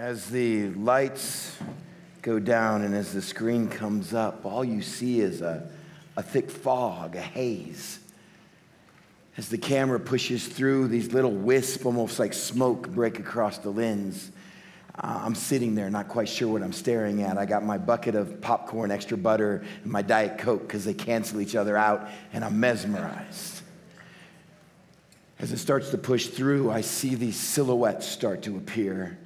As the lights go down and as the screen comes up, all you see is a, a thick fog, a haze. As the camera pushes through, these little wisps, almost like smoke, break across the lens. Uh, I'm sitting there, not quite sure what I'm staring at. I got my bucket of popcorn, extra butter, and my Diet Coke because they cancel each other out, and I'm mesmerized. As it starts to push through, I see these silhouettes start to appear.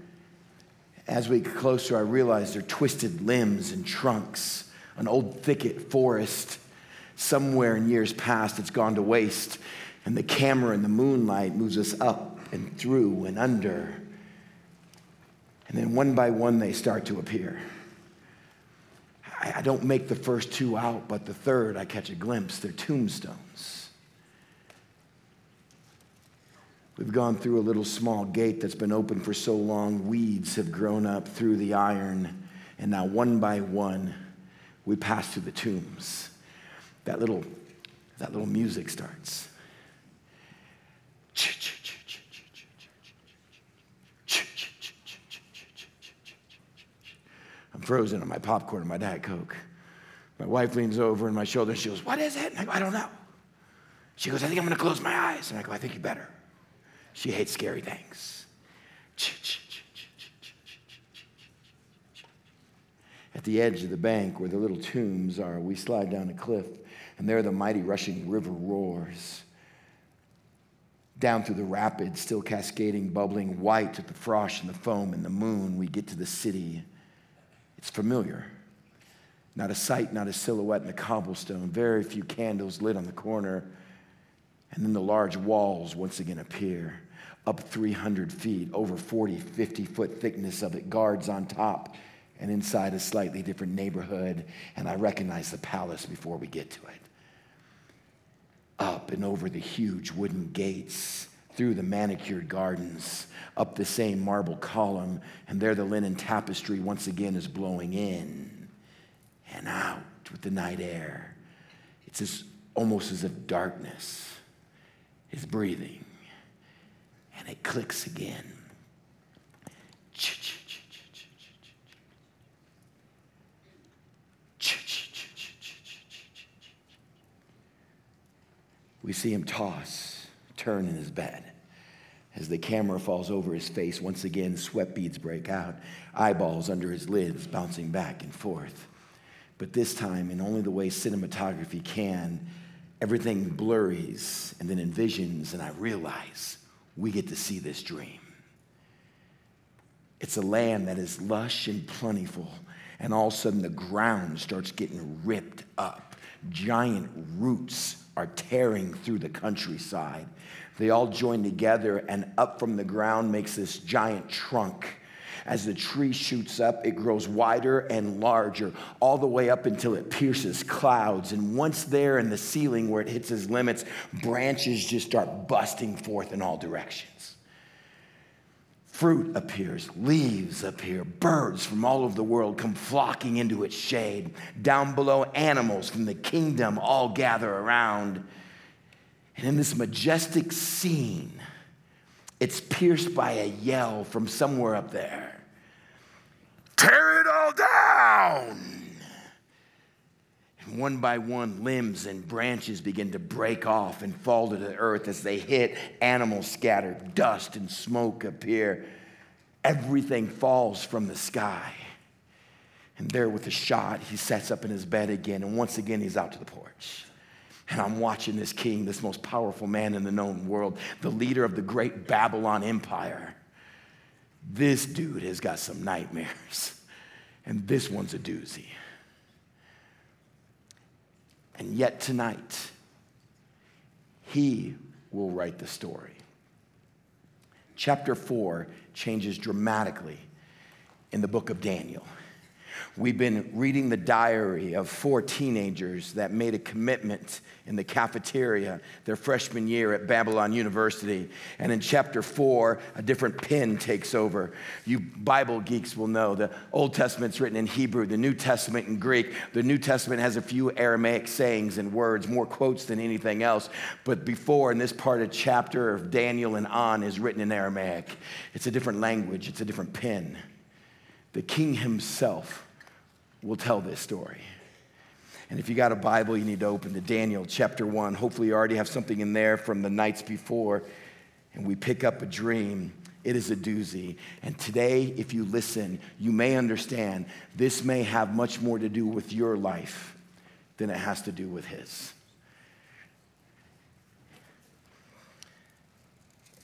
As we get closer, I realize they're twisted limbs and trunks, an old thicket forest. Somewhere in years past, it's gone to waste, and the camera and the moonlight moves us up and through and under. And then one by one, they start to appear. I, I don't make the first two out, but the third, I catch a glimpse. They're tombstones. We've gone through a little small gate that's been open for so long, weeds have grown up through the iron, and now one by one, we pass through the tombs. That little, that little music starts. I'm frozen on my popcorn and my Diet Coke. My wife leans over in my shoulder and she goes, What is it? And I go, I don't know. She goes, I think I'm gonna close my eyes. And I go, I think you better. She hates scary things. At the edge of the bank where the little tombs are, we slide down a cliff, and there the mighty rushing river roars. Down through the rapids, still cascading, bubbling white with the frost and the foam and the moon, we get to the city. It's familiar. Not a sight, not a silhouette in the cobblestone, very few candles lit on the corner. And then the large walls once again appear up 300 feet, over 40, 50 foot thickness of it, guards on top, and inside a slightly different neighborhood. And I recognize the palace before we get to it. Up and over the huge wooden gates, through the manicured gardens, up the same marble column, and there the linen tapestry once again is blowing in and out with the night air. It's as, almost as if darkness is breathing and it clicks again. We see him toss, turn in his bed. As the camera falls over his face, once again, sweat beads break out, eyeballs under his lids bouncing back and forth. But this time, in only the way cinematography can, everything blurries and then envisions, and I realize we get to see this dream. It's a land that is lush and plentiful, and all of a sudden the ground starts getting ripped up. Giant roots are tearing through the countryside. They all join together, and up from the ground makes this giant trunk as the tree shoots up, it grows wider and larger, all the way up until it pierces clouds. And once there in the ceiling where it hits its limits, branches just start busting forth in all directions. Fruit appears, leaves appear, birds from all over the world come flocking into its shade. Down below, animals from the kingdom all gather around. And in this majestic scene, it's pierced by a yell from somewhere up there. Down. And one by one, limbs and branches begin to break off and fall to the earth as they hit. Animals scatter, dust and smoke appear. Everything falls from the sky. And there, with a shot, he sets up in his bed again. And once again, he's out to the porch. And I'm watching this king, this most powerful man in the known world, the leader of the great Babylon Empire this dude has got some nightmares, and this one's a doozy. And yet tonight, he will write the story. Chapter 4 changes dramatically in the book of Daniel. We've been reading the diary of four teenagers that made a commitment in the cafeteria their freshman year at Babylon University. And in chapter four, a different pen takes over. You Bible geeks will know the Old Testament's written in Hebrew, the New Testament in Greek. The New Testament has a few Aramaic sayings and words, more quotes than anything else. But before, in this part of chapter of Daniel and on, is written in Aramaic. It's a different language, it's a different pen. the king himself will tell this story. And if you got a Bible, you need to open to Daniel chapter 1. Hopefully, you already have something in there from the nights before. And we pick up a dream. It is a doozy. And today, if you listen, you may understand this may have much more to do with your life than it has to do with his.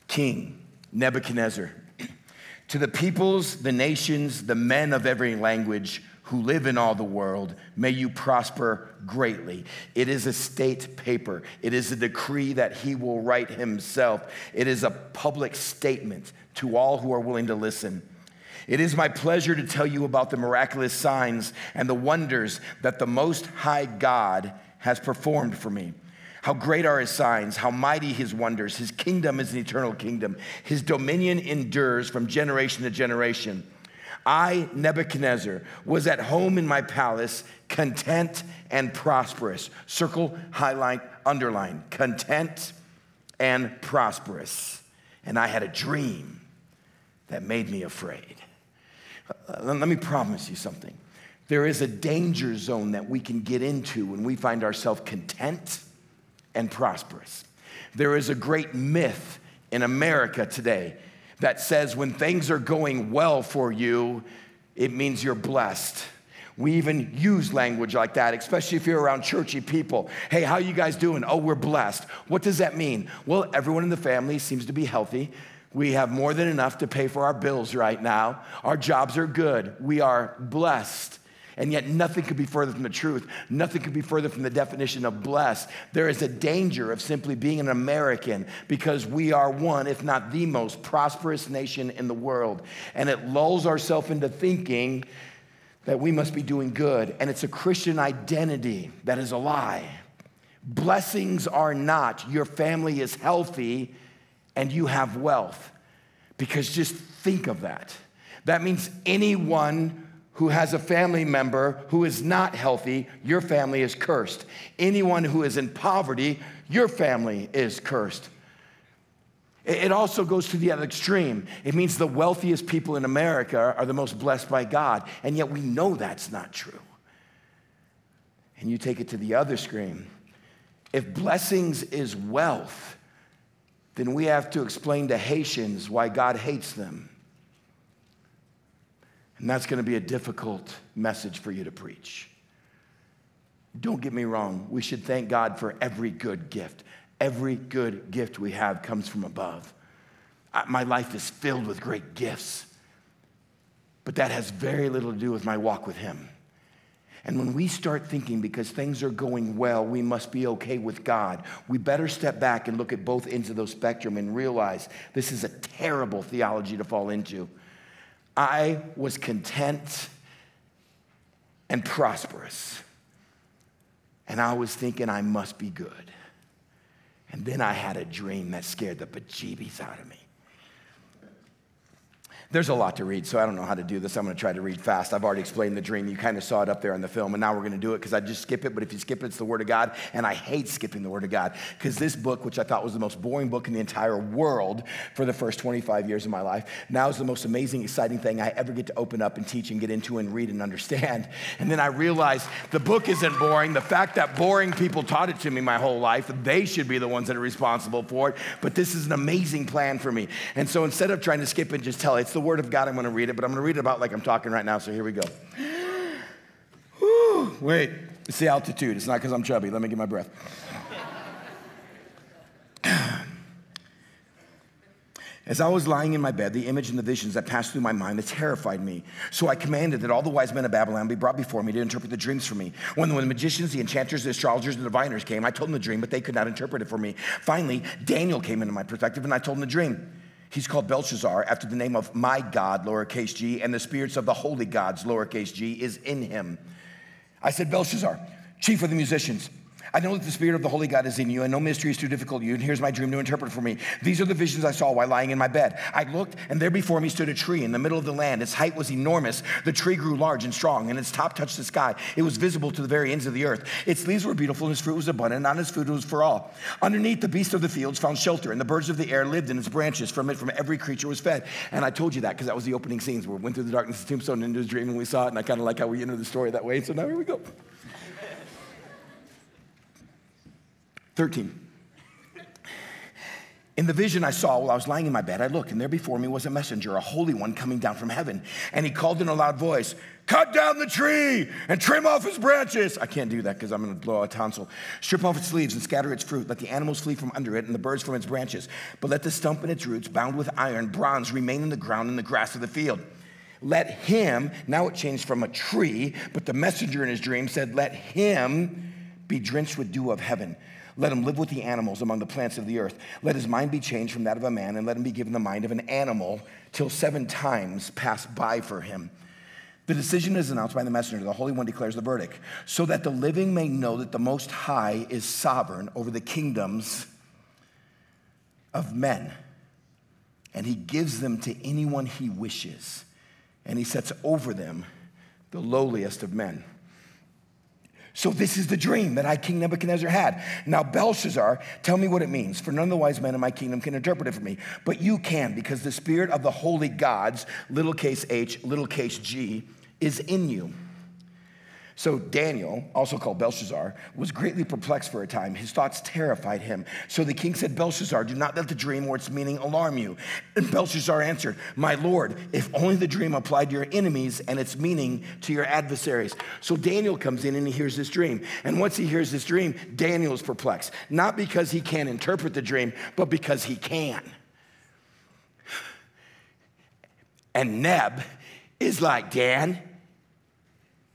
King Nebuchadnezzar, to the peoples, the nations, the men of every language, who live in all the world, may you prosper greatly. It is a state paper. It is a decree that he will write himself. It is a public statement to all who are willing to listen. It is my pleasure to tell you about the miraculous signs and the wonders that the Most High God has performed for me. How great are his signs, how mighty his wonders. His kingdom is an eternal kingdom, his dominion endures from generation to generation. I, Nebuchadnezzar, was at home in my palace, content and prosperous. Circle, highlight, underline. Content and prosperous. And I had a dream that made me afraid. Uh, let me promise you something. There is a danger zone that we can get into when we find ourselves content and prosperous. There is a great myth in America today that says when things are going well for you, it means you're blessed. We even use language like that, especially if you're around churchy people. Hey, how you guys doing? Oh, we're blessed. What does that mean? Well, everyone in the family seems to be healthy. We have more than enough to pay for our bills right now. Our jobs are good. We are blessed. And yet, nothing could be further from the truth. Nothing could be further from the definition of blessed. There is a danger of simply being an American because we are one, if not the most prosperous nation in the world. And it lulls ourselves into thinking that we must be doing good. And it's a Christian identity that is a lie. Blessings are not your family is healthy and you have wealth. Because just think of that. That means anyone who has a family member who is not healthy, your family is cursed. Anyone who is in poverty, your family is cursed. It also goes to the other extreme. It means the wealthiest people in America are the most blessed by God, and yet we know that's not true. And you take it to the other extreme. If blessings is wealth, then we have to explain to Haitians why God hates them. And that's going to be a difficult message for you to preach. Don't get me wrong, we should thank God for every good gift. Every good gift we have comes from above. My life is filled with great gifts, but that has very little to do with my walk with Him. And when we start thinking because things are going well, we must be okay with God, we better step back and look at both ends of the spectrum and realize this is a terrible theology to fall into. I was content and prosperous. And I was thinking I must be good. And then I had a dream that scared the bejeebies out of me. There's a lot to read, so I don't know how to do this. I'm going to try to read fast. I've already explained the dream. You kind of saw it up there in the film, and now we're going to do it because I just skip it. But if you skip it, it's the Word of God, and I hate skipping the Word of God because this book, which I thought was the most boring book in the entire world for the first 25 years of my life, now is the most amazing, exciting thing I ever get to open up and teach and get into and read and understand. And then I realized the book isn't boring. The fact that boring people taught it to me my whole life, they should be the ones that are responsible for it. But this is an amazing plan for me. And so instead of trying to skip and just tell, it's the the Word of God. I'm going to read it, but I'm going to read it about like I'm talking right now. So here we go. Whew, wait, it's the altitude. It's not because I'm chubby. Let me get my breath. As I was lying in my bed, the image and the visions that passed through my mind that terrified me. So I commanded that all the wise men of Babylon be brought before me to interpret the dreams for me. When the magicians, the enchanters, the astrologers, and the diviners came, I told them the dream, but they could not interpret it for me. Finally, Daniel came into my perspective, and I told him the dream. He's called Belshazzar after the name of my God, lowercase g, and the spirits of the holy gods, lowercase g, is in him. I said, Belshazzar, chief of the musicians, I know that the Spirit of the Holy God is in you, and no mystery is too difficult for you. And here's my dream to interpret for me. These are the visions I saw while lying in my bed. I looked, and there before me stood a tree in the middle of the land. Its height was enormous. The tree grew large and strong, and its top touched the sky. It was visible to the very ends of the earth. Its leaves were beautiful, and its fruit was abundant, and on its food was for all. Underneath, the beasts of the fields found shelter, and the birds of the air lived in its branches. From it, from every creature was fed. And I told you that because that was the opening scenes where we went through the darkness of the tombstone into his dream, and we saw it, and I kind of like how we entered the story that way. So now here we go. 13. In the vision I saw while I was lying in my bed, I looked, and there before me was a messenger, a holy one coming down from heaven. And he called in a loud voice, Cut down the tree and trim off its branches. I can't do that because I'm going to blow a tonsil. Strip off its leaves and scatter its fruit. Let the animals flee from under it and the birds from its branches. But let the stump and its roots, bound with iron, bronze, remain in the ground and the grass of the field. Let him, now it changed from a tree, but the messenger in his dream said, Let him be drenched with dew of heaven let him live with the animals among the plants of the earth. Let his mind be changed from that of a man, and let him be given the mind of an animal till seven times pass by for him. The decision is announced by the messenger. The Holy One declares the verdict, so that the living may know that the Most High is sovereign over the kingdoms of men, and he gives them to anyone he wishes, and he sets over them the lowliest of men. So, this is the dream that I, King Nebuchadnezzar, had. Now, Belshazzar, tell me what it means, for none of the wise men in my kingdom can interpret it for me. But you can, because the spirit of the holy gods, little case h, little case g, is in you. So Daniel, also called Belshazzar, was greatly perplexed for a time. His thoughts terrified him. So the king said, Belshazzar, do not let the dream or its meaning alarm you. And Belshazzar answered, My lord, if only the dream applied to your enemies and its meaning to your adversaries. So Daniel comes in and he hears this dream. And once he hears this dream, Daniel is perplexed. Not because he can't interpret the dream, but because he can. And Neb is like, Dan,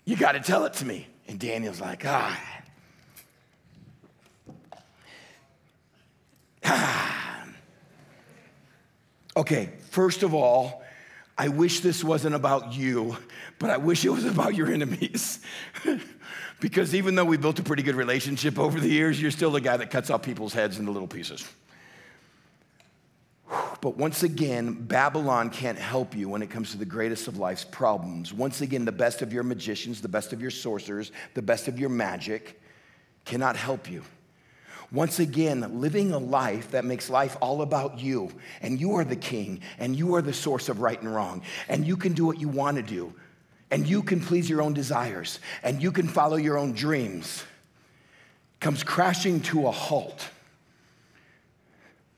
you got to tell it to me. And Daniel's like, ah. ah. Okay, first of all, I wish this wasn't about you, but I wish it was about your enemies. because even though we built a pretty good relationship over the years, you're still the guy that cuts off people's heads into little pieces. But once again, Babylon can't help you when it comes to the greatest of life's problems. Once again, the best of your magicians, the best of your sorcerers, the best of your magic cannot help you. Once again, living a life that makes life all about you, and you are the king, and you are the source of right and wrong, and you can do what you want to do, and you can please your own desires, and you can follow your own dreams, comes crashing to a halt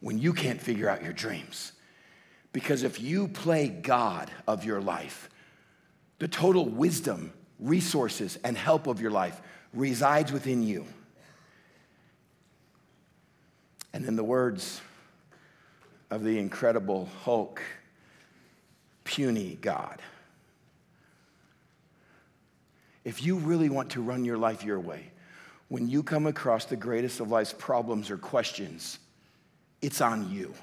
when you can't figure out your dreams. Because if you play God of your life, the total wisdom, resources, and help of your life resides within you. And in the words of the incredible Hulk, puny God. If you really want to run your life your way, when you come across the greatest of life's problems or questions, it's on you.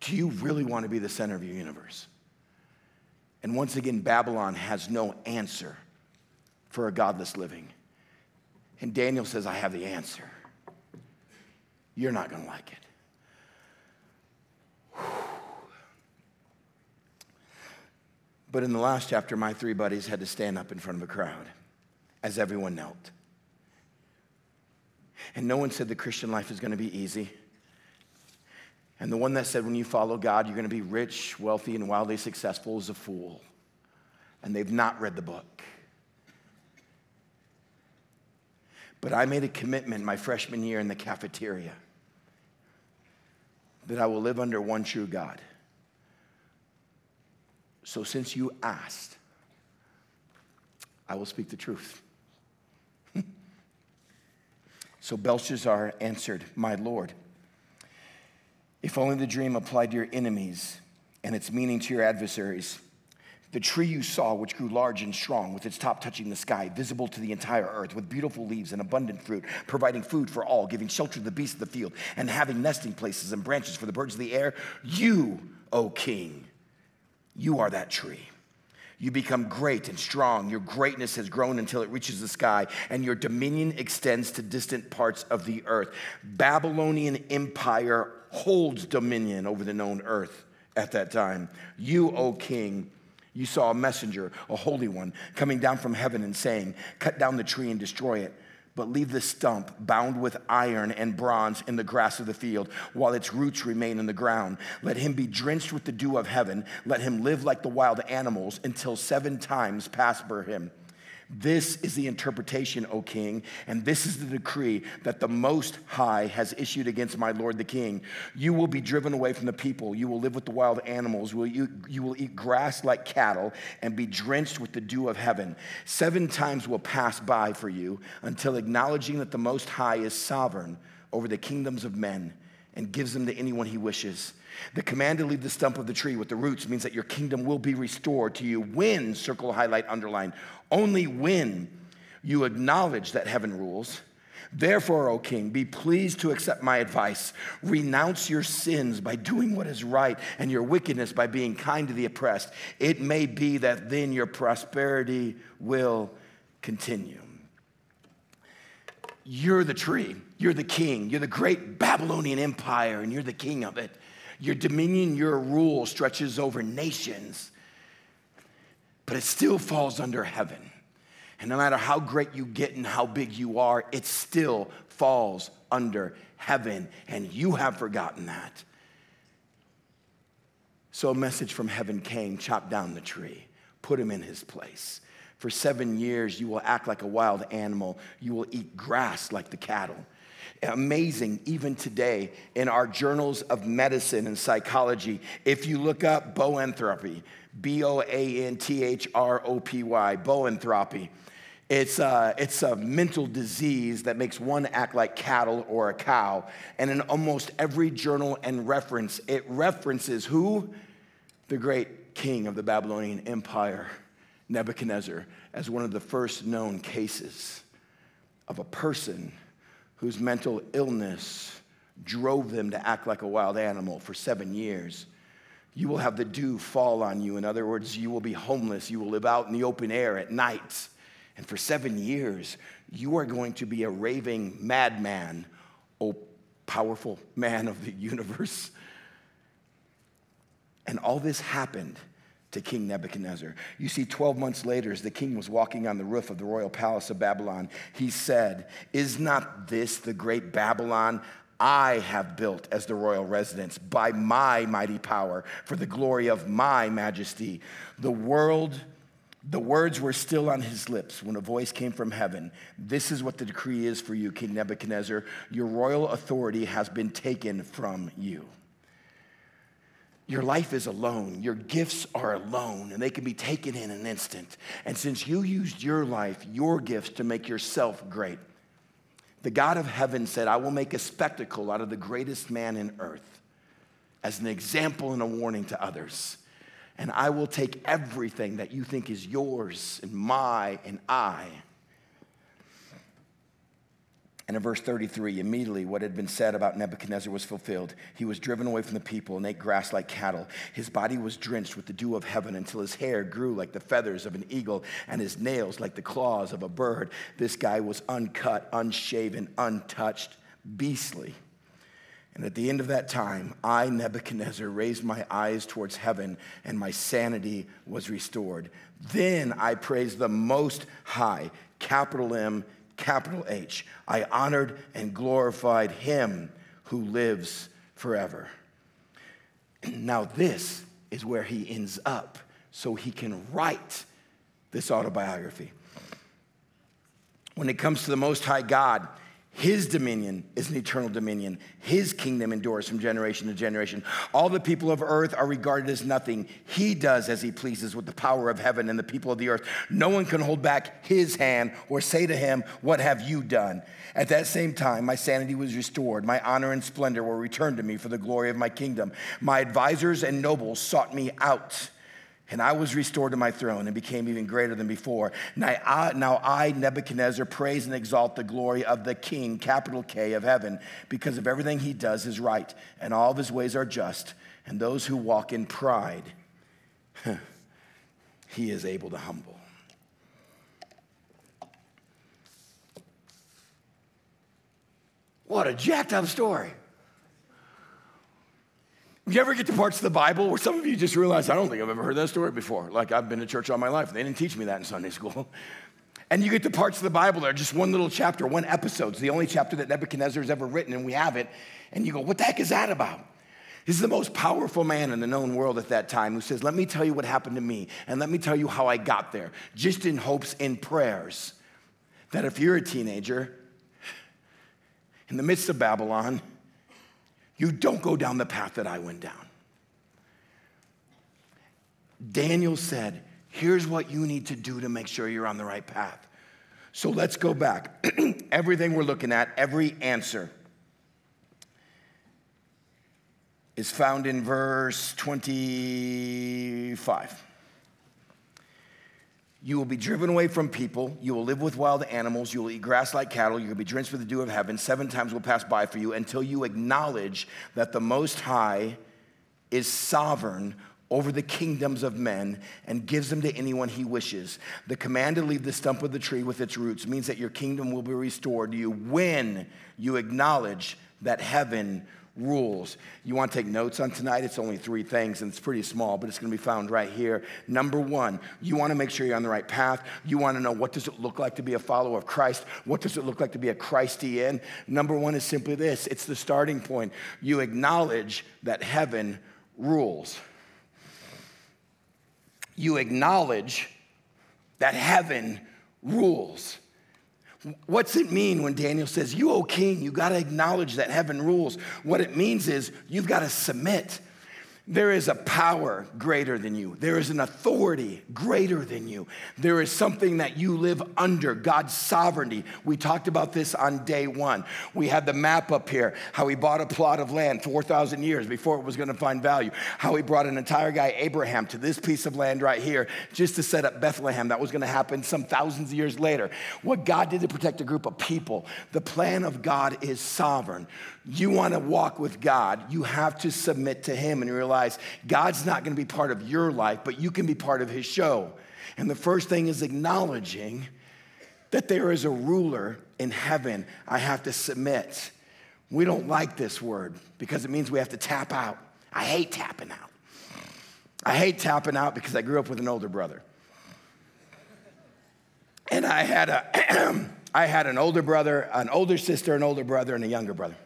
Do you really want to be the center of your universe? And once again, Babylon has no answer for a godless living. And Daniel says, I have the answer. You're not going to like it. But in the last chapter, my three buddies had to stand up in front of a crowd as everyone knelt. And no one said the Christian life is going to be easy. And the one that said when you follow God, you're going to be rich, wealthy, and wildly successful is a fool. And they've not read the book. But I made a commitment my freshman year in the cafeteria that I will live under one true God. So since you asked, I will speak the truth. So Belshazzar answered, My Lord, if only the dream applied to your enemies and its meaning to your adversaries. The tree you saw, which grew large and strong, with its top touching the sky, visible to the entire earth, with beautiful leaves and abundant fruit, providing food for all, giving shelter to the beasts of the field, and having nesting places and branches for the birds of the air, you, O king, you are that tree. You become great and strong. Your greatness has grown until it reaches the sky, and your dominion extends to distant parts of the earth. Babylonian Empire holds dominion over the known earth at that time. You, O king, you saw a messenger, a holy one, coming down from heaven and saying, Cut down the tree and destroy it but leave the stump bound with iron and bronze in the grass of the field while its roots remain in the ground. Let him be drenched with the dew of heaven. Let him live like the wild animals until seven times pass by him. This is the interpretation, O king, and this is the decree that the Most High has issued against my lord the king. You will be driven away from the people. You will live with the wild animals. You, you will eat grass like cattle and be drenched with the dew of heaven. Seven times will pass by for you until acknowledging that the Most High is sovereign over the kingdoms of men and gives them to anyone he wishes. The command to leave the stump of the tree with the roots means that your kingdom will be restored to you when, circle, highlight, underline, only when you acknowledge that heaven rules. Therefore, O king, be pleased to accept my advice. Renounce your sins by doing what is right and your wickedness by being kind to the oppressed. It may be that then your prosperity will continue. You're the tree, you're the king, you're the great Babylonian empire, and you're the king of it. Your dominion, your rule stretches over nations, but it still falls under heaven. And no matter how great you get and how big you are, it still falls under heaven. And you have forgotten that. So a message from heaven came chop down the tree, put him in his place. For seven years, you will act like a wild animal, you will eat grass like the cattle amazing even today in our journals of medicine and psychology. If you look up boanthropy, B O A N T H R O P Y, boanthropy, it's a, it's a mental disease that makes one act like cattle or a cow. And in almost every journal and reference, it references who? The great king of the Babylonian Empire, Nebuchadnezzar, as one of the first known cases of a person whose mental illness drove them to act like a wild animal for seven years. You will have the dew fall on you. In other words, you will be homeless. You will live out in the open air at night. And for seven years, you are going to be a raving madman, O powerful man of the universe. And all this happened to King Nebuchadnezzar. You see, 12 months later, as the king was walking on the roof of the royal palace of Babylon, he said, Is not this the great Babylon? I have built as the royal residence by my mighty power for the glory of my majesty. The world, the words were still on his lips when a voice came from heaven. This is what the decree is for you, King Nebuchadnezzar. Your royal authority has been taken from you. Your life is alone. Your gifts are alone, and they can be taken in an instant. And since you used your life, your gifts, to make yourself great, the God of heaven said, I will make a spectacle out of the greatest man in earth as an example and a warning to others. And I will take everything that you think is yours and my and I and in verse 33, immediately what had been said about Nebuchadnezzar was fulfilled. He was driven away from the people and ate grass like cattle. His body was drenched with the dew of heaven until his hair grew like the feathers of an eagle and his nails like the claws of a bird. This guy was uncut, unshaven, untouched, beastly. And at the end of that time, I, Nebuchadnezzar, raised my eyes towards heaven and my sanity was restored. Then I praised the Most High, capital M capital H. I honored and glorified him who lives forever. Now, this is where he ends up so he can write this autobiography. When it comes to the Most High God, his dominion is an eternal dominion. His kingdom endures from generation to generation. All the people of earth are regarded as nothing. He does as he pleases with the power of heaven and the people of the earth. No one can hold back his hand or say to him, What have you done? At that same time, my sanity was restored. My honor and splendor were returned to me for the glory of my kingdom. My advisors and nobles sought me out and I was restored to my throne and became even greater than before. Now I, now I, Nebuchadnezzar, praise and exalt the glory of the King, capital K, of heaven, because of everything he does is right, and all of his ways are just, and those who walk in pride, he is able to humble. What a jacked up story. You ever get to parts of the Bible where some of you just realize, I don't think I've ever heard that story before? Like, I've been to church all my life. They didn't teach me that in Sunday school. And you get to parts of the Bible that are just one little chapter, one episode. It's the only chapter that Nebuchadnezzar has ever written, and we have it. And you go, what the heck is that about? This is the most powerful man in the known world at that time who says, Let me tell you what happened to me, and let me tell you how I got there, just in hopes in prayers that if you're a teenager in the midst of Babylon, you don't go down the path that I went down. Daniel said, Here's what you need to do to make sure you're on the right path. So let's go back. Everything we're looking at, every answer is found in verse 25. You will be driven away from people. You will live with wild animals. You will eat grass like cattle. You will be drenched with the dew of heaven. Seven times will pass by for you until you acknowledge that the Most High is sovereign over the kingdoms of men and gives them to anyone he wishes. The command to leave the stump of the tree with its roots means that your kingdom will be restored to you when you acknowledge that heaven rules. You want to take notes on tonight? It's only three things and it's pretty small, but it's going to be found right here. Number 1, you want to make sure you're on the right path. You want to know what does it look like to be a follower of Christ? What does it look like to be a Christian? Number 1 is simply this. It's the starting point. You acknowledge that heaven rules you acknowledge that heaven rules. What's it mean when Daniel says, You, O king, you got to acknowledge that heaven rules? What it means is you've got to submit. There is a power greater than you. There is an authority greater than you. There is something that you live under God's sovereignty. We talked about this on day one. We had the map up here how he bought a plot of land 4,000 years before it was going to find value. How he brought an entire guy, Abraham, to this piece of land right here just to set up Bethlehem. That was going to happen some thousands of years later. What God did to protect a group of people. The plan of God is sovereign. You want to walk with God, you have to submit to Him and realize God's not going to be part of your life, but you can be part of His show. And the first thing is acknowledging that there is a ruler in heaven. I have to submit. We don't like this word because it means we have to tap out. I hate tapping out. I hate tapping out because I grew up with an older brother. And I had a I had an older brother, an older sister, an older brother, and a younger brother.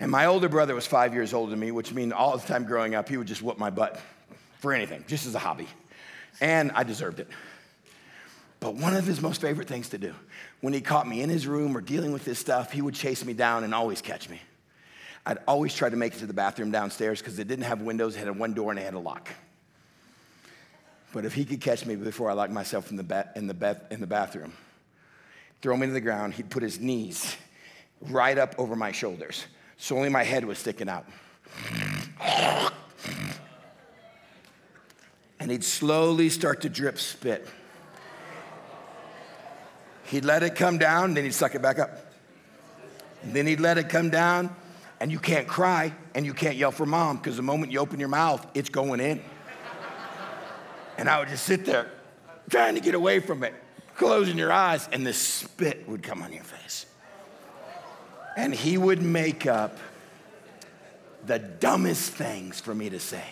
And my older brother was five years older than me, which means all the time growing up, he would just whoop my butt for anything, just as a hobby. And I deserved it. But one of his most favorite things to do, when he caught me in his room or dealing with this stuff, he would chase me down and always catch me. I'd always try to make it to the bathroom downstairs because it didn't have windows, it had one door and it had a lock. But if he could catch me before I locked myself in the, ba- in the, ba- in the bathroom, throw me to the ground, he'd put his knees right up over my shoulders so only my head was sticking out. And he'd slowly start to drip spit. He'd let it come down, then he'd suck it back up. And then he'd let it come down, and you can't cry and you can't yell for mom because the moment you open your mouth, it's going in. And I would just sit there trying to get away from it, closing your eyes, and the spit would come on your face and he would make up the dumbest things for me to say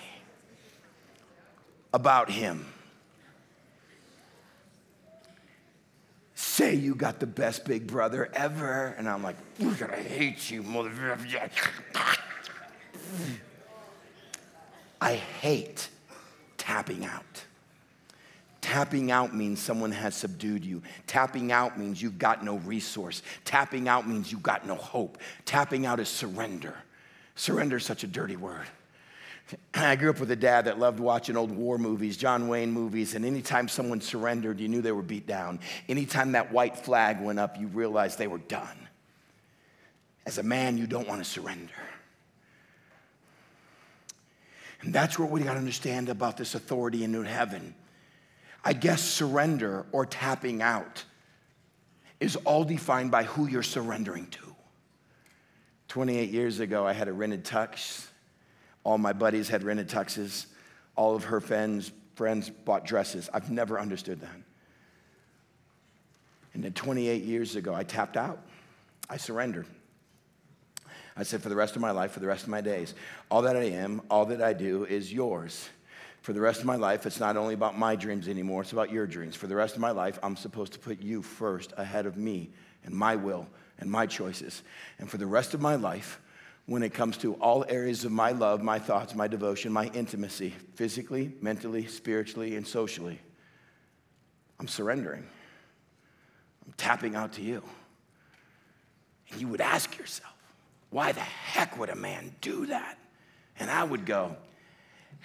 about him. Say you got the best big brother ever. And I'm like, we're gonna hate you, motherfucker. I hate tapping out. Tapping out means someone has subdued you. Tapping out means you've got no resource. Tapping out means you've got no hope. Tapping out is surrender. Surrender is such a dirty word. I grew up with a dad that loved watching old war movies, John Wayne movies, and anytime someone surrendered, you knew they were beat down. Anytime that white flag went up, you realized they were done. As a man, you don't want to surrender. And that's what we got to understand about this authority in heaven. I guess surrender or tapping out is all defined by who you're surrendering to. 28 years ago, I had a rented tux. All my buddies had rented tuxes. all of her friends, friends bought dresses. I've never understood that. And then 28 years ago, I tapped out. I surrendered. I said, for the rest of my life, for the rest of my days, all that I am, all that I do is yours. For the rest of my life, it's not only about my dreams anymore, it's about your dreams. For the rest of my life, I'm supposed to put you first ahead of me and my will and my choices. And for the rest of my life, when it comes to all areas of my love, my thoughts, my devotion, my intimacy, physically, mentally, spiritually, and socially, I'm surrendering. I'm tapping out to you. And you would ask yourself, why the heck would a man do that? And I would go,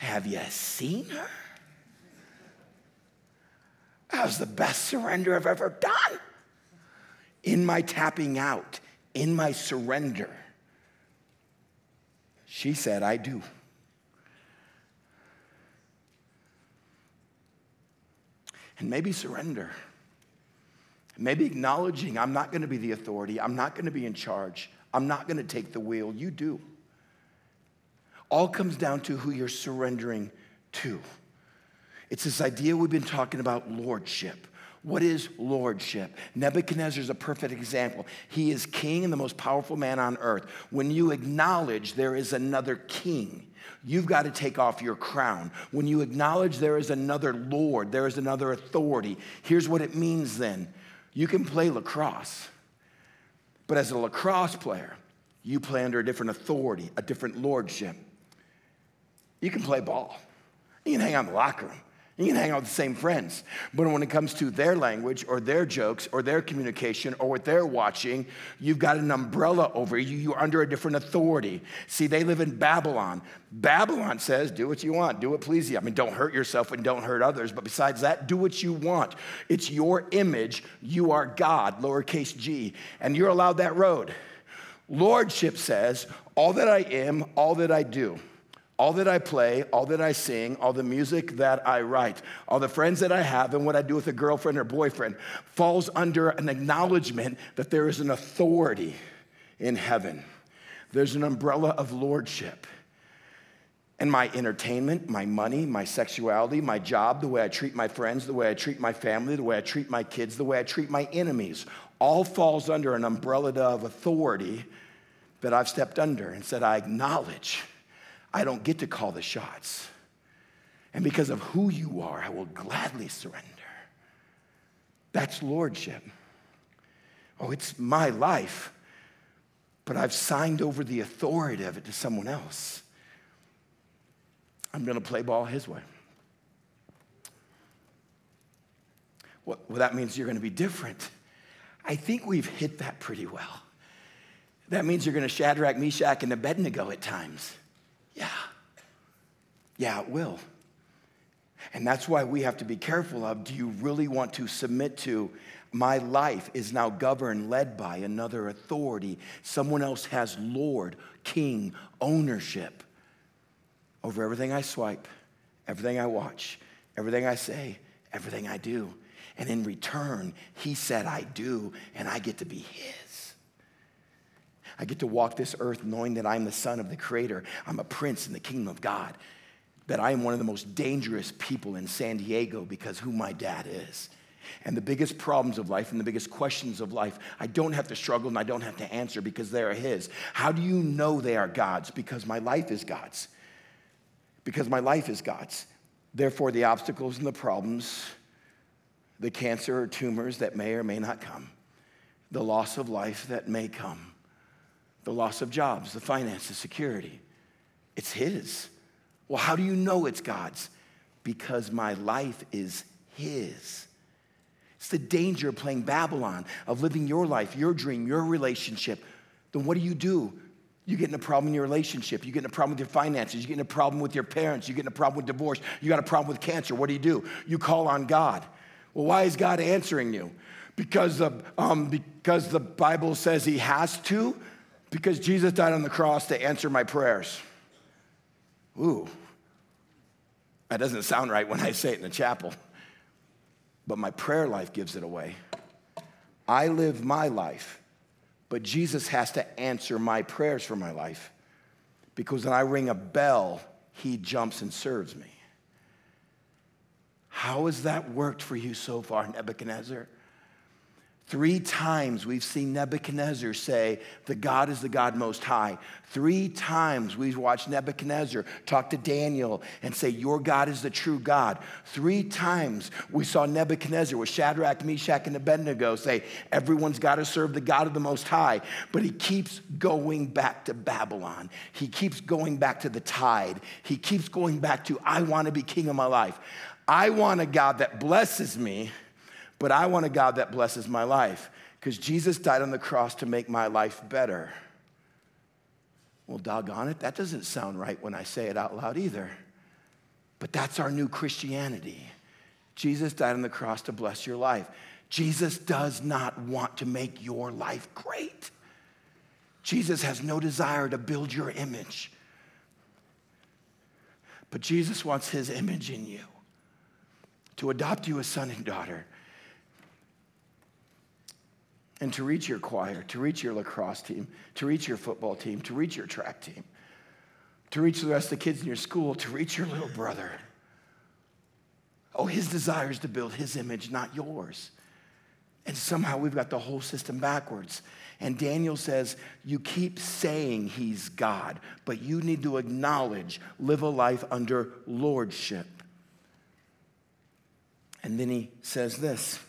Have you seen her? That was the best surrender I've ever done. In my tapping out, in my surrender, she said, I do. And maybe surrender. Maybe acknowledging I'm not going to be the authority, I'm not going to be in charge, I'm not going to take the wheel. You do. All comes down to who you're surrendering to. It's this idea we've been talking about lordship. What is lordship? Nebuchadnezzar is a perfect example. He is king and the most powerful man on earth. When you acknowledge there is another king, you've got to take off your crown. When you acknowledge there is another Lord, there is another authority, here's what it means then you can play lacrosse, but as a lacrosse player, you play under a different authority, a different lordship. You can play ball, you can hang out in the locker room. You can hang out with the same friends. But when it comes to their language or their jokes or their communication or what they're watching, you've got an umbrella over you. You're under a different authority. See, they live in Babylon. Babylon says, do what you want, do what pleases you. I mean, don't hurt yourself and don't hurt others. But besides that, do what you want. It's your image. You are God, lowercase g, and you're allowed that road. Lordship says, all that I am, all that I do all that I play, all that I sing, all the music that I write, all the friends that I have, and what I do with a girlfriend or boyfriend falls under an acknowledgement that there is an authority in heaven. There's an umbrella of lordship. And my entertainment, my money, my sexuality, my job, the way I treat my friends, the way I treat my family, the way I treat my kids, the way I treat my enemies, all falls under an umbrella of authority that I've stepped under and said, I acknowledge I don't get to call the shots. And because of who you are, I will gladly surrender. That's lordship. Oh, it's my life, but I've signed over the authority of it to someone else. I'm going to play ball his way. Well, that means you're going to be different. I think we've hit that pretty well. That means you're going to Shadrach, Meshach, and Abednego at times. Yeah. Yeah, it will. And that's why we have to be careful of do you really want to submit to my life is now governed, led by another authority. Someone else has Lord, King, ownership over everything I swipe, everything I watch, everything I say, everything I do. And in return, he said, I do, and I get to be his. I get to walk this earth knowing that I'm the son of the Creator. I'm a prince in the kingdom of God. That I am one of the most dangerous people in San Diego because who my dad is. And the biggest problems of life and the biggest questions of life, I don't have to struggle and I don't have to answer because they are His. How do you know they are God's? Because my life is God's. Because my life is God's. Therefore, the obstacles and the problems, the cancer or tumors that may or may not come, the loss of life that may come, the loss of jobs, the finances, security. It's His. Well, how do you know it's God's? Because my life is His. It's the danger of playing Babylon, of living your life, your dream, your relationship. Then what do you do? You get in a problem in your relationship. You get in a problem with your finances. You get in a problem with your parents. You get in a problem with divorce. You got a problem with cancer. What do you do? You call on God. Well, why is God answering you? Because the, um, because the Bible says He has to? Because Jesus died on the cross to answer my prayers. Ooh, that doesn't sound right when I say it in the chapel, but my prayer life gives it away. I live my life, but Jesus has to answer my prayers for my life because when I ring a bell, he jumps and serves me. How has that worked for you so far, Nebuchadnezzar? Three times we've seen Nebuchadnezzar say, The God is the God most high. Three times we've watched Nebuchadnezzar talk to Daniel and say, Your God is the true God. Three times we saw Nebuchadnezzar with Shadrach, Meshach, and Abednego say, Everyone's got to serve the God of the most high. But he keeps going back to Babylon. He keeps going back to the tide. He keeps going back to, I want to be king of my life. I want a God that blesses me but I want a God that blesses my life because Jesus died on the cross to make my life better. Well, doggone it, that doesn't sound right when I say it out loud either. But that's our new Christianity. Jesus died on the cross to bless your life. Jesus does not want to make your life great. Jesus has no desire to build your image. But Jesus wants his image in you, to adopt you as son and daughter, and to reach your choir, to reach your lacrosse team, to reach your football team, to reach your track team, to reach the rest of the kids in your school, to reach your little brother. Oh, his desire is to build his image, not yours. And somehow we've got the whole system backwards. And Daniel says, You keep saying he's God, but you need to acknowledge, live a life under lordship. And then he says this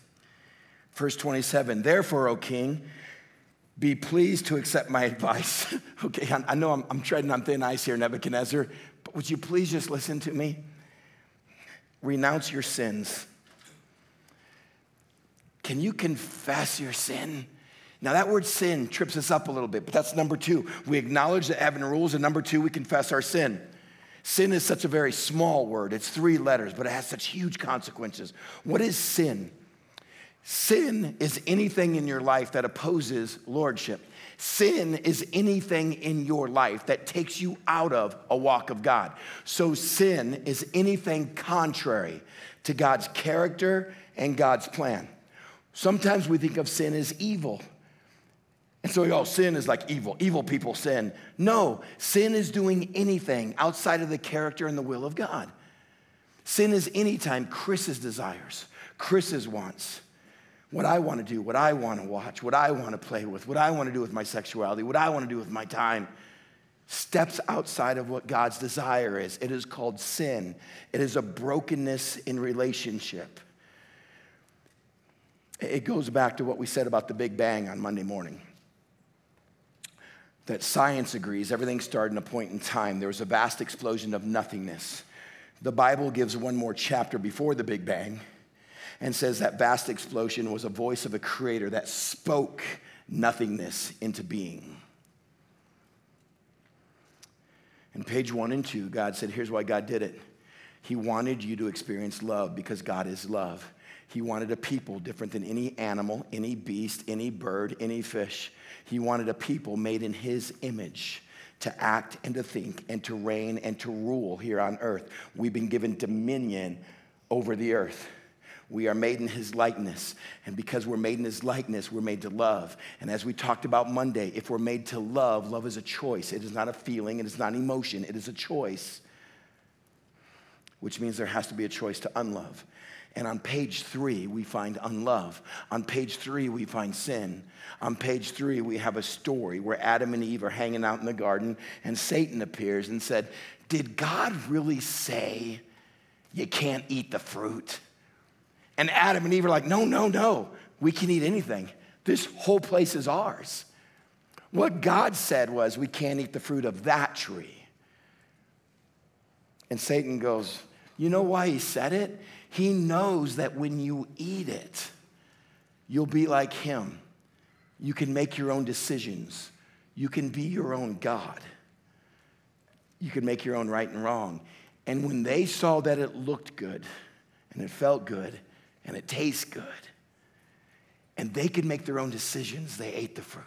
Verse 27 Therefore, O king, be pleased to accept my advice. okay, I know I'm, I'm treading on thin ice here, Nebuchadnezzar, but would you please just listen to me? Renounce your sins. Can you confess your sin? Now, that word sin trips us up a little bit, but that's number two. We acknowledge the heaven rules, and number two, we confess our sin. Sin is such a very small word, it's three letters, but it has such huge consequences. What is sin? Sin is anything in your life that opposes lordship. Sin is anything in your life that takes you out of a walk of God. So, sin is anything contrary to God's character and God's plan. Sometimes we think of sin as evil. And so, oh, sin is like evil. Evil people sin. No, sin is doing anything outside of the character and the will of God. Sin is anytime Chris's desires, Chris's wants, what I want to do, what I want to watch, what I want to play with, what I want to do with my sexuality, what I want to do with my time, steps outside of what God's desire is. It is called sin, it is a brokenness in relationship. It goes back to what we said about the Big Bang on Monday morning. That science agrees everything started in a point in time. There was a vast explosion of nothingness. The Bible gives one more chapter before the Big Bang and says that vast explosion was a voice of a creator that spoke nothingness into being. In page one and two, God said, Here's why God did it. He wanted you to experience love because God is love. He wanted a people different than any animal, any beast, any bird, any fish. He wanted a people made in His image to act and to think and to reign and to rule here on earth. We've been given dominion over the earth. We are made in his likeness. And because we're made in his likeness, we're made to love. And as we talked about Monday, if we're made to love, love is a choice. It is not a feeling, it is not emotion, it is a choice, which means there has to be a choice to unlove. And on page three, we find unlove. On page three, we find sin. On page three, we have a story where Adam and Eve are hanging out in the garden, and Satan appears and said, Did God really say you can't eat the fruit? And Adam and Eve are like, no, no, no, we can eat anything. This whole place is ours. What God said was, we can't eat the fruit of that tree. And Satan goes, You know why he said it? He knows that when you eat it, you'll be like him. You can make your own decisions, you can be your own God, you can make your own right and wrong. And when they saw that it looked good and it felt good, and it tastes good. And they could make their own decisions. They ate the fruit.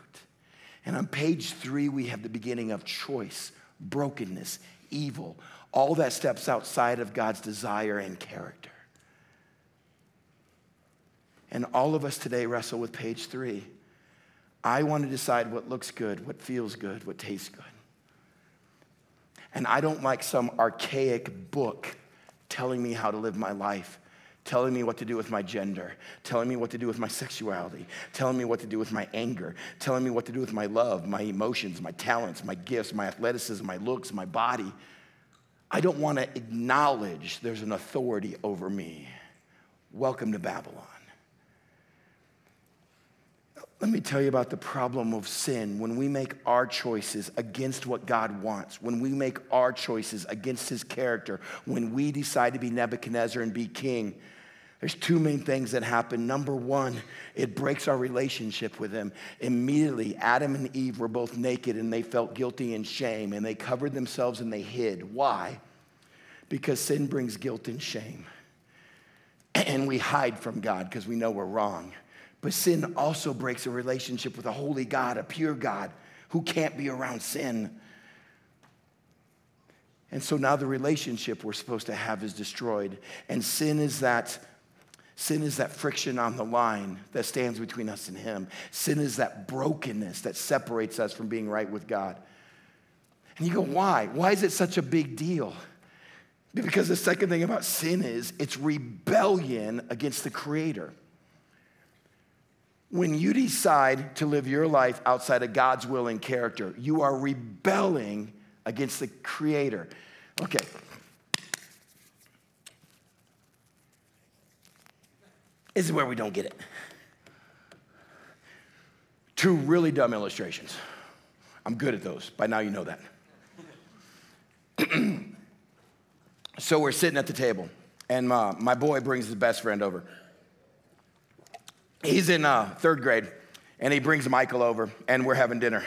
And on page three, we have the beginning of choice, brokenness, evil, all that steps outside of God's desire and character. And all of us today wrestle with page three. I want to decide what looks good, what feels good, what tastes good. And I don't like some archaic book telling me how to live my life telling me what to do with my gender, telling me what to do with my sexuality, telling me what to do with my anger, telling me what to do with my love, my emotions, my talents, my gifts, my athleticism, my looks, my body. I don't want to acknowledge there's an authority over me. Welcome to Babylon. Let me tell you about the problem of sin when we make our choices against what God wants, when we make our choices against his character, when we decide to be Nebuchadnezzar and be king. There's two main things that happen. Number one, it breaks our relationship with him. Immediately, Adam and Eve were both naked and they felt guilty and shame and they covered themselves and they hid. Why? Because sin brings guilt and shame. And we hide from God because we know we're wrong. But sin also breaks a relationship with a holy God, a pure God who can't be around sin. And so now the relationship we're supposed to have is destroyed. And sin is that sin is that friction on the line that stands between us and him. Sin is that brokenness that separates us from being right with God. And you go, why? Why is it such a big deal? Because the second thing about sin is it's rebellion against the creator. When you decide to live your life outside of God's will and character, you are rebelling against the Creator. Okay. This is where we don't get it. Two really dumb illustrations. I'm good at those. By now, you know that. so we're sitting at the table, and my, my boy brings his best friend over he's in uh, third grade, and he brings Michael over, and we're having dinner.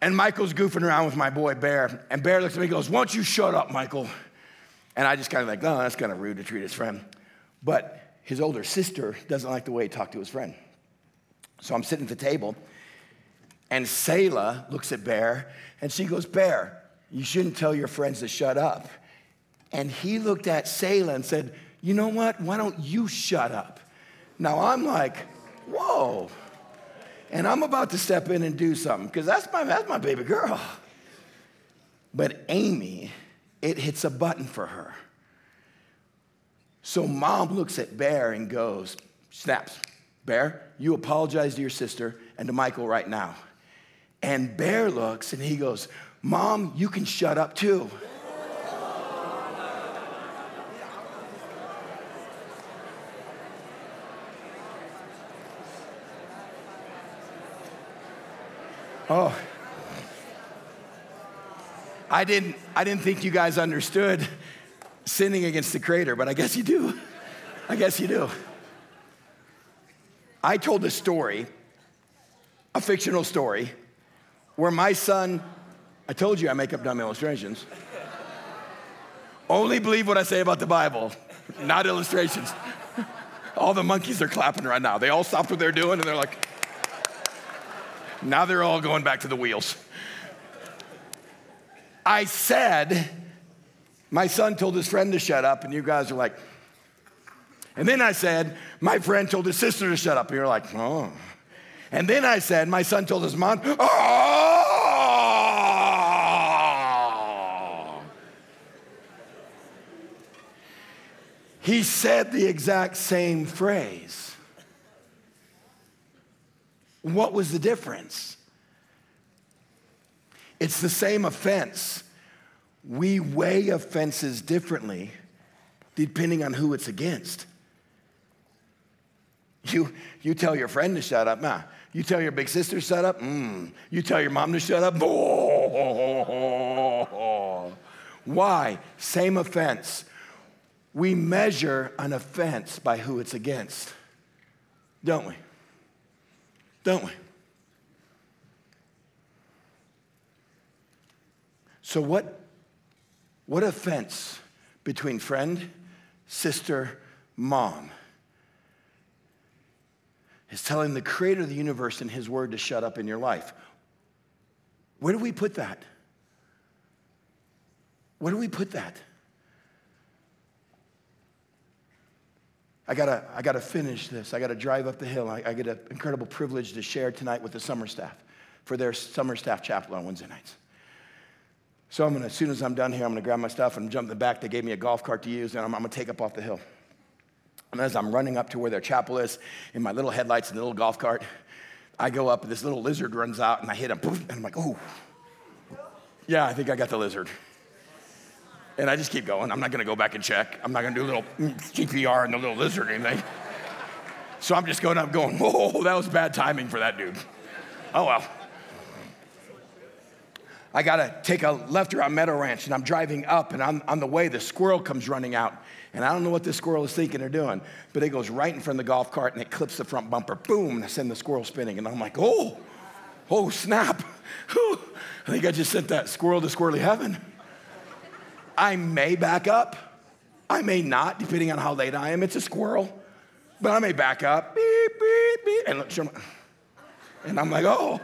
And Michael's goofing around with my boy Bear, and Bear looks at me and goes, Won't you shut up, Michael? And I just kind of like, Oh, that's kind of rude to treat his friend. But his older sister doesn't like the way he talked to his friend. So I'm sitting at the table, and Selah looks at Bear, and she goes, Bear, you shouldn't tell your friends to shut up. And he looked at Selah and said, You know what? Why don't you shut up? Now I'm like, whoa. And I'm about to step in and do something because that's my, that's my baby girl. But Amy, it hits a button for her. So mom looks at Bear and goes, snaps, Bear, you apologize to your sister and to Michael right now. And Bear looks and he goes, Mom, you can shut up too. Oh. I didn't, I didn't think you guys understood sinning against the Creator, but I guess you do. I guess you do. I told a story, a fictional story, where my son, I told you I make up dumb illustrations. Only believe what I say about the Bible, not illustrations. All the monkeys are clapping right now. They all stopped what they're doing and they're like, now they're all going back to the wheels. I said, my son told his friend to shut up, and you guys are like, and then I said, my friend told his sister to shut up, and you're like, oh. And then I said, my son told his mom, oh. He said the exact same phrase. What was the difference? It's the same offense. We weigh offenses differently depending on who it's against. You, you tell your friend to shut up, nah. You tell your big sister to shut up, mm. You tell your mom to shut up. Why? Same offense. We measure an offense by who it's against, don't we? don't we? So, what, what offense between friend, sister, mom is telling the creator of the universe and his word to shut up in your life? Where do we put that? Where do we put that? I gotta, I gotta finish this. I gotta drive up the hill. I, I get an incredible privilege to share tonight with the summer staff for their summer staff chapel on Wednesday nights. So I'm gonna, as soon as I'm done here, I'm gonna grab my stuff and jump in the back. They gave me a golf cart to use, and I'm, I'm gonna take up off the hill. And as I'm running up to where their chapel is, in my little headlights and the little golf cart, I go up, and this little lizard runs out, and I hit him, and I'm like, oh, yeah, I think I got the lizard. And I just keep going. I'm not gonna go back and check. I'm not gonna do a little CPR and the little lizard or anything. So I'm just going up, going, whoa, that was bad timing for that dude. Oh well. I gotta take a left around Meadow Ranch, and I'm driving up, and on, on the way, the squirrel comes running out. And I don't know what this squirrel is thinking or doing, but it goes right in front of the golf cart and it clips the front bumper. Boom, and I send the squirrel spinning. And I'm like, oh, oh, snap. I think I just sent that squirrel to squirrely heaven. I may back up. I may not, depending on how late I am. It's a squirrel. But I may back up. Beep, beep, beep. And, and I'm like, oh.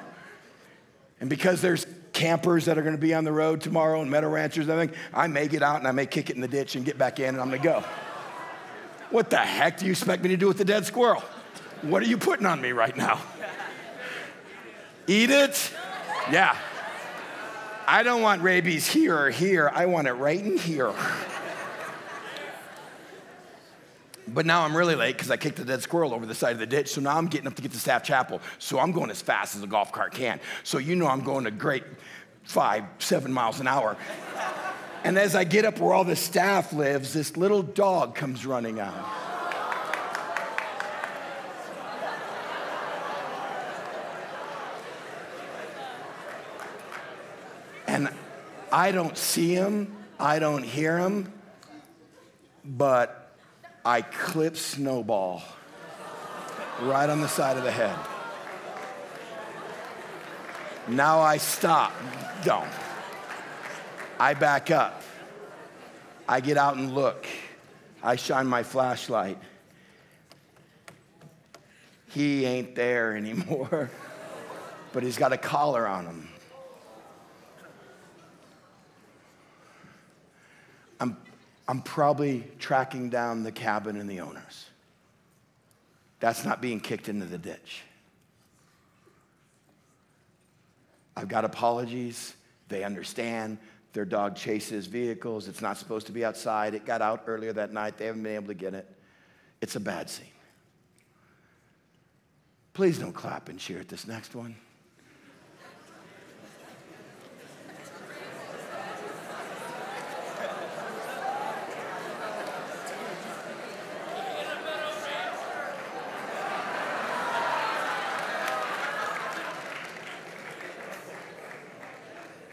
And because there's campers that are going to be on the road tomorrow and meadow ranchers and everything, I may get out and I may kick it in the ditch and get back in and I'm going to go. What the heck do you expect me to do with the dead squirrel? What are you putting on me right now? Eat it? Yeah. I don't want rabies here or here. I want it right in here. But now I'm really late because I kicked a dead squirrel over the side of the ditch. So now I'm getting up to get to Staff Chapel. So I'm going as fast as a golf cart can. So you know I'm going a great five, seven miles an hour. And as I get up where all the staff lives, this little dog comes running out. And I don't see him, I don't hear him, but I clip Snowball right on the side of the head. Now I stop. Don't. I back up. I get out and look. I shine my flashlight. He ain't there anymore, but he's got a collar on him. I'm probably tracking down the cabin and the owners. That's not being kicked into the ditch. I've got apologies. They understand. Their dog chases vehicles. It's not supposed to be outside. It got out earlier that night. They haven't been able to get it. It's a bad scene. Please don't clap and cheer at this next one.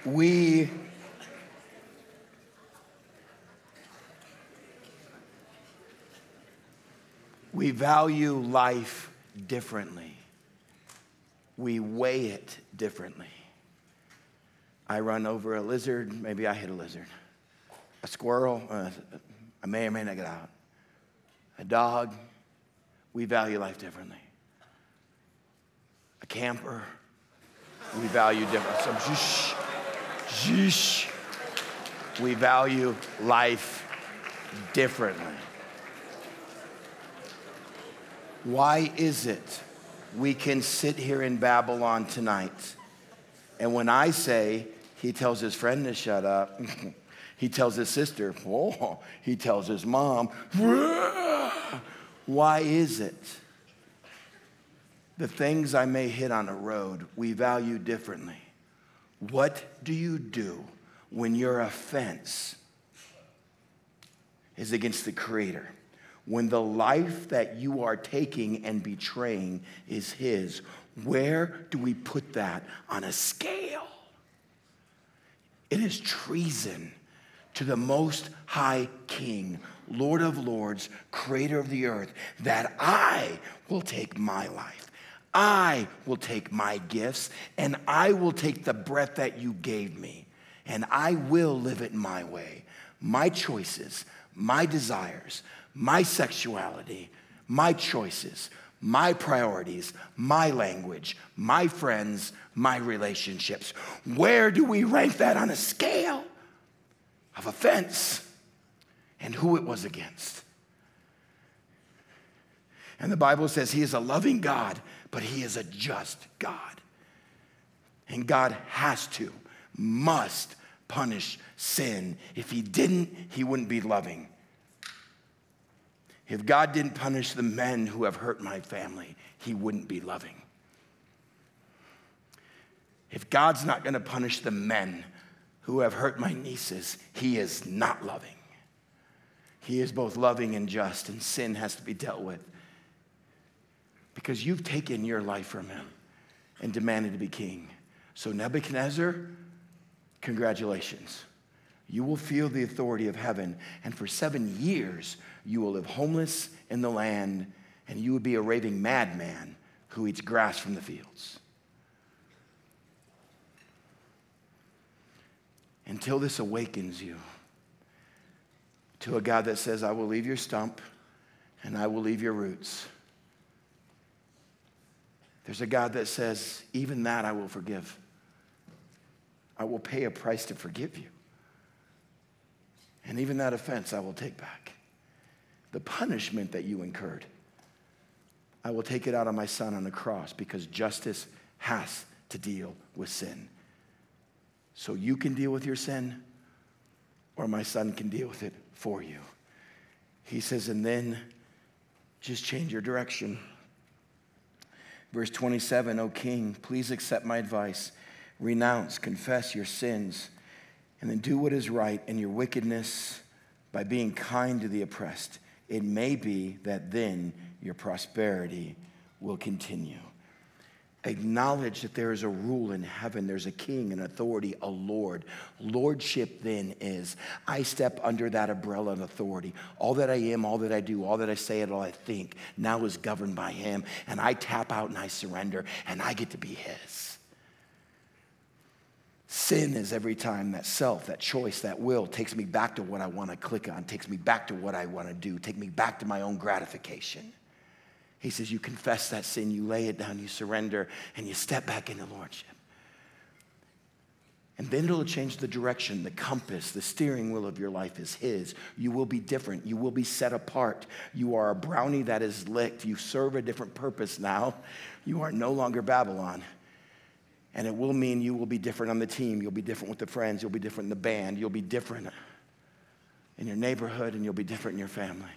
we we value life differently. We weigh it differently. I run over a lizard, maybe I hit a lizard. A squirrel, uh, I may or may not get out. A dog, we value life differently. A camper, we value differently. So, shh. We value life differently. Why is it we can sit here in Babylon tonight and when I say he tells his friend to shut up, he tells his sister, oh, he tells his mom, why is it the things I may hit on a road we value differently? What do you do when your offense is against the Creator? When the life that you are taking and betraying is His, where do we put that on a scale? It is treason to the Most High King, Lord of Lords, Creator of the earth, that I will take my life I will take my gifts and I will take the breath that you gave me and I will live it my way. My choices, my desires, my sexuality, my choices, my priorities, my language, my friends, my relationships. Where do we rank that on a scale of offense and who it was against? And the Bible says he is a loving God but He is a just God. And God has to, must punish sin. If He didn't, He wouldn't be loving. If God didn't punish the men who have hurt my family, he wouldn't be loving. If God's not going to punish the men who have hurt my nieces, he is not loving. He is both loving and just, and sin has to be dealt with. Because you've taken your life from him and demanded to be king. So, Nebuchadnezzar, congratulations. You will feel the authority of heaven, and for seven years, you will live homeless in the land, and you will be a raving madman who eats grass from the fields. Until this awakens you to a God that says, I will leave your stump and I will leave your roots. There's a God that says, even that I will forgive. I will pay a price to forgive you. And even that offense I will take back. The punishment that you incurred, I will take it out on my son on the cross because justice has to deal with sin. So you can deal with your sin, or my son can deal with it for you. He says, and then just change your direction. Verse 27 O king, please accept my advice. Renounce, confess your sins, and then do what is right in your wickedness by being kind to the oppressed. It may be that then your prosperity will continue. Acknowledge that there is a rule in heaven. There's a king, an authority, a Lord. Lordship then is I step under that umbrella of authority. All that I am, all that I do, all that I say, and all I think now is governed by Him. And I tap out and I surrender, and I get to be His. Sin is every time that self, that choice, that will takes me back to what I want to click on, takes me back to what I want to do, take me back to my own gratification. He says, You confess that sin, you lay it down, you surrender, and you step back into Lordship. And then it'll change the direction, the compass, the steering wheel of your life is His. You will be different. You will be set apart. You are a brownie that is licked. You serve a different purpose now. You are no longer Babylon. And it will mean you will be different on the team. You'll be different with the friends. You'll be different in the band. You'll be different in your neighborhood, and you'll be different in your family.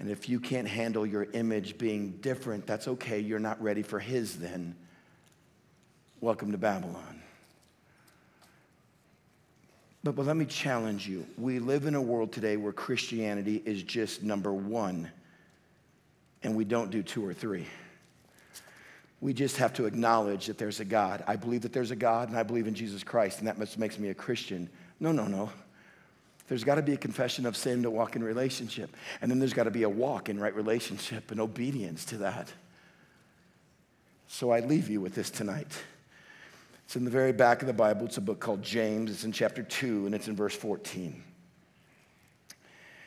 And if you can't handle your image being different, that's okay. You're not ready for His then. Welcome to Babylon. But, but let me challenge you. We live in a world today where Christianity is just number one, and we don't do two or three. We just have to acknowledge that there's a God. I believe that there's a God, and I believe in Jesus Christ, and that makes me a Christian. No, no, no. There's got to be a confession of sin to walk in relationship. And then there's got to be a walk in right relationship and obedience to that. So I leave you with this tonight. It's in the very back of the Bible. It's a book called James. It's in chapter 2, and it's in verse 14.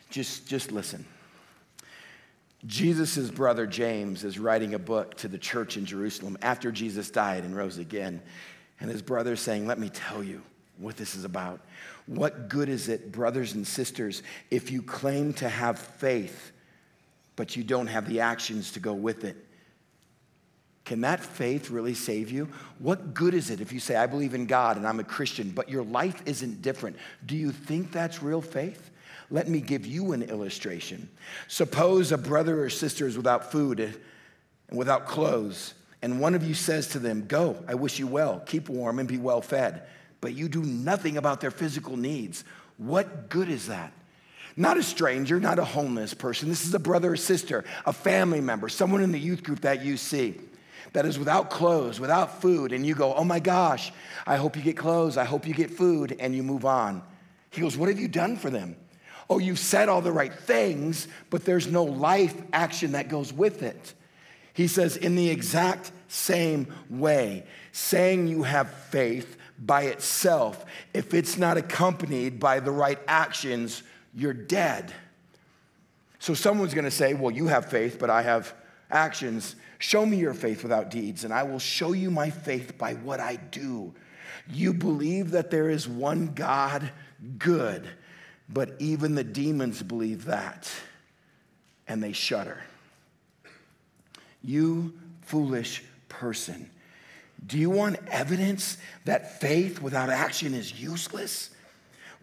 Just, just listen. Jesus' brother James is writing a book to the church in Jerusalem after Jesus died and rose again. And his brother is saying, Let me tell you what this is about. What good is it, brothers and sisters, if you claim to have faith, but you don't have the actions to go with it? Can that faith really save you? What good is it if you say, I believe in God and I'm a Christian, but your life isn't different? Do you think that's real faith? Let me give you an illustration. Suppose a brother or sister is without food and without clothes, and one of you says to them, Go, I wish you well, keep warm and be well fed but you do nothing about their physical needs. What good is that? Not a stranger, not a homeless person. This is a brother or sister, a family member, someone in the youth group that you see that is without clothes, without food, and you go, Oh my gosh, I hope you get clothes, I hope you get food, and you move on. He goes, What have you done for them? Oh, you've said all the right things, but there's no life action that goes with it. He says, In the exact same way, saying you have faith by itself, if it's not accompanied by the right actions, you're dead. So someone's gonna say, Well, you have faith, but I have actions. Show me your faith without deeds, and I will show you my faith by what I do. You believe that there is one God, good, but even the demons believe that, and they shudder. You foolish person. Do you want evidence that faith without action is useless?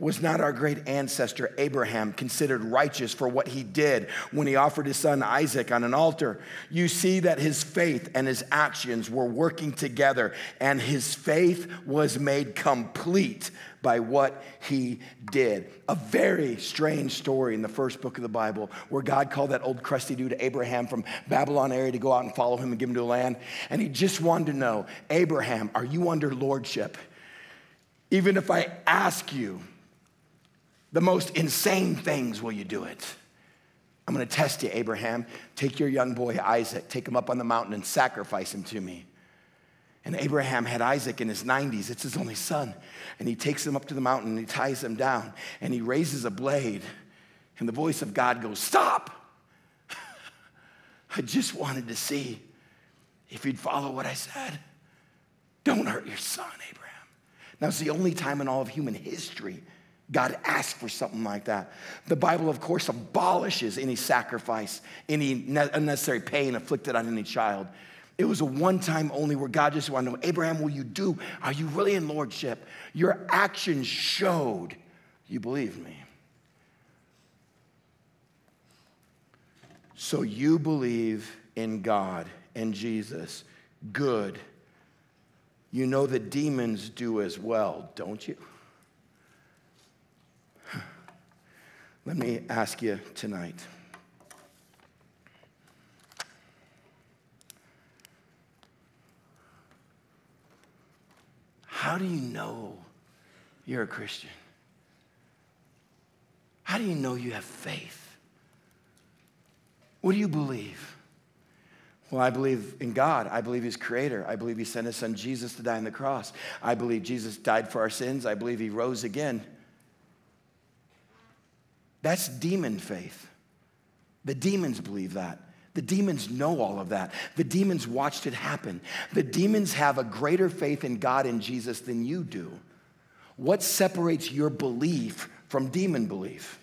Was not our great ancestor Abraham considered righteous for what he did when he offered his son Isaac on an altar? You see that his faith and his actions were working together, and his faith was made complete by what he did. A very strange story in the first book of the Bible where God called that old crusty dude Abraham from Babylon area to go out and follow him and give him to a land. And he just wanted to know Abraham, are you under lordship? Even if I ask you the most insane things, will you do it? I'm gonna test you, Abraham. Take your young boy Isaac, take him up on the mountain and sacrifice him to me. And Abraham had Isaac in his 90s. It's his only son. And he takes him up to the mountain and he ties him down and he raises a blade. And the voice of God goes, Stop! I just wanted to see if you'd follow what I said. Don't hurt your son, Abraham. Now, it's the only time in all of human history God asked for something like that. The Bible, of course, abolishes any sacrifice, any unnecessary pain inflicted on any child. It was a one time only where God just wanted to know Abraham, will you do? Are you really in lordship? Your actions showed you believe me. So you believe in God and Jesus. Good. You know that demons do as well, don't you? Let me ask you tonight. How do you know you're a Christian? How do you know you have faith? What do you believe? Well, I believe in God. I believe He's creator. I believe He sent His Son Jesus to die on the cross. I believe Jesus died for our sins. I believe He rose again. That's demon faith. The demons believe that. The demons know all of that. The demons watched it happen. The demons have a greater faith in God and Jesus than you do. What separates your belief from demon belief?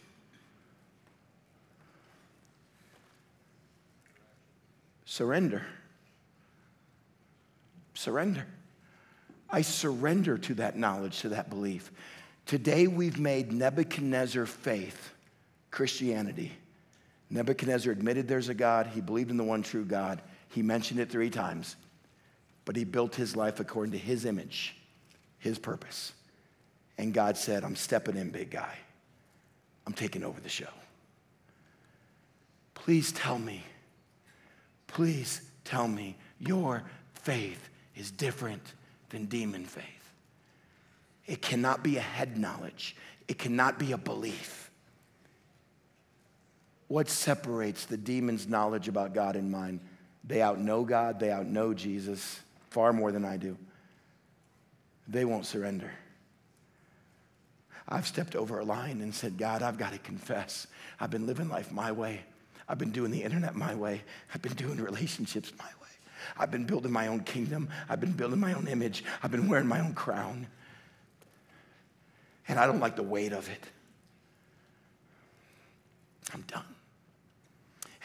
Surrender. Surrender. I surrender to that knowledge, to that belief. Today we've made Nebuchadnezzar faith Christianity. Nebuchadnezzar admitted there's a God. He believed in the one true God. He mentioned it three times, but he built his life according to his image, his purpose. And God said, I'm stepping in, big guy. I'm taking over the show. Please tell me, please tell me your faith is different than demon faith. It cannot be a head knowledge, it cannot be a belief. What separates the demon's knowledge about God and mine? They outknow God, they outknow Jesus far more than I do. They won't surrender. I've stepped over a line and said, God, I've got to confess. I've been living life my way. I've been doing the internet my way. I've been doing relationships my way. I've been building my own kingdom. I've been building my own image. I've been wearing my own crown. And I don't like the weight of it. I'm done.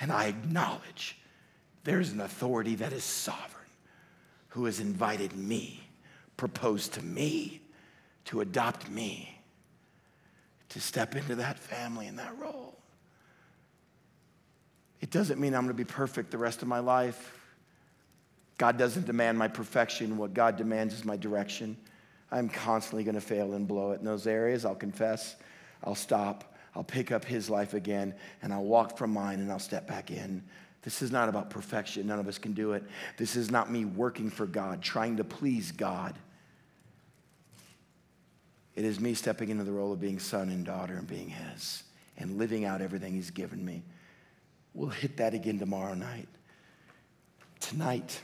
And I acknowledge there's an authority that is sovereign who has invited me, proposed to me, to adopt me, to step into that family and that role. It doesn't mean I'm going to be perfect the rest of my life. God doesn't demand my perfection. What God demands is my direction. I'm constantly going to fail and blow it in those areas. I'll confess, I'll stop, I'll pick up his life again and I'll walk from mine and I'll step back in. This is not about perfection. None of us can do it. This is not me working for God, trying to please God. It is me stepping into the role of being son and daughter and being his and living out everything he's given me. We'll hit that again tomorrow night. Tonight.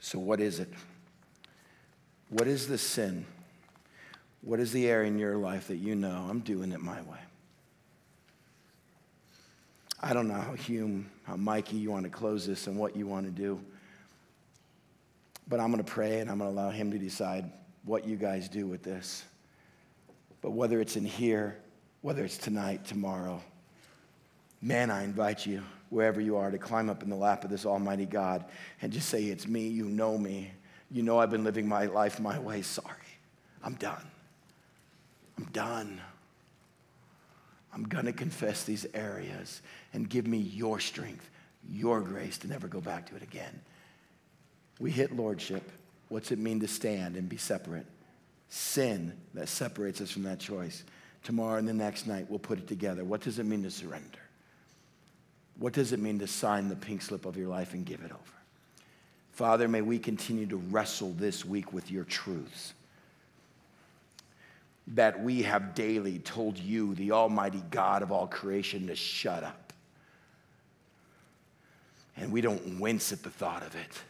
So, what is it? What is the sin? What is the area in your life that you know I'm doing it my way? I don't know how Hume, how Mikey, you want to close this and what you want to do. But I'm going to pray and I'm going to allow him to decide what you guys do with this. But whether it's in here, whether it's tonight, tomorrow, man, I invite you, wherever you are, to climb up in the lap of this Almighty God and just say, It's me. You know me. You know I've been living my life my way. Sorry. I'm done. I'm done. I'm going to confess these areas and give me your strength, your grace to never go back to it again. We hit lordship. What's it mean to stand and be separate? Sin that separates us from that choice. Tomorrow and the next night, we'll put it together. What does it mean to surrender? What does it mean to sign the pink slip of your life and give it over? Father, may we continue to wrestle this week with your truths that we have daily told you, the Almighty God of all creation, to shut up. And we don't wince at the thought of it.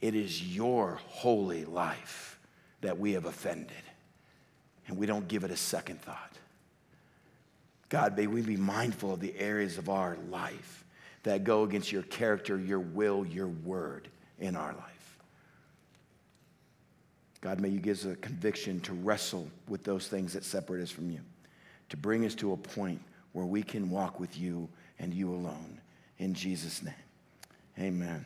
It is your holy life that we have offended, and we don't give it a second thought. God, may we be mindful of the areas of our life that go against your character, your will, your word in our life. God, may you give us a conviction to wrestle with those things that separate us from you, to bring us to a point where we can walk with you and you alone. In Jesus' name, amen.